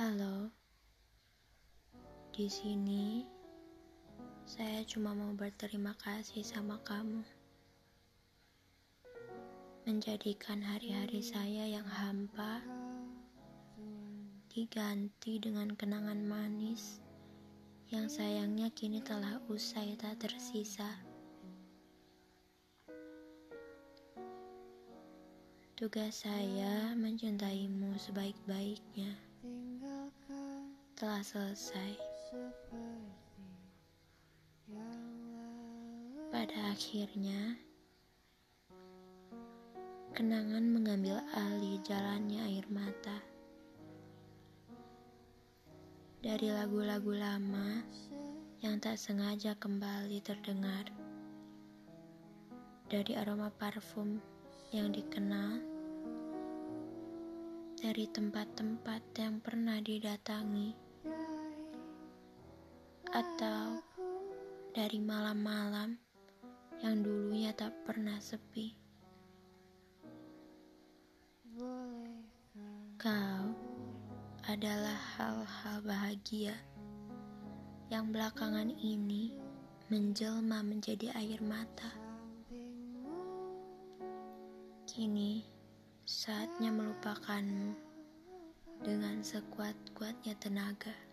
Halo, di sini saya cuma mau berterima kasih sama kamu, menjadikan hari-hari saya yang hampa diganti dengan kenangan manis yang sayangnya kini telah usai tak tersisa. Tugas saya mencintaimu sebaik-baiknya telah selesai. Pada akhirnya, kenangan mengambil alih jalannya air mata. Dari lagu-lagu lama yang tak sengaja kembali terdengar. Dari aroma parfum yang dikenal dari tempat-tempat yang pernah didatangi, atau dari malam-malam yang dulunya tak pernah sepi. Kau adalah hal-hal bahagia yang belakangan ini menjelma menjadi air mata. Kini Saatnya melupakanmu dengan sekuat-kuatnya tenaga.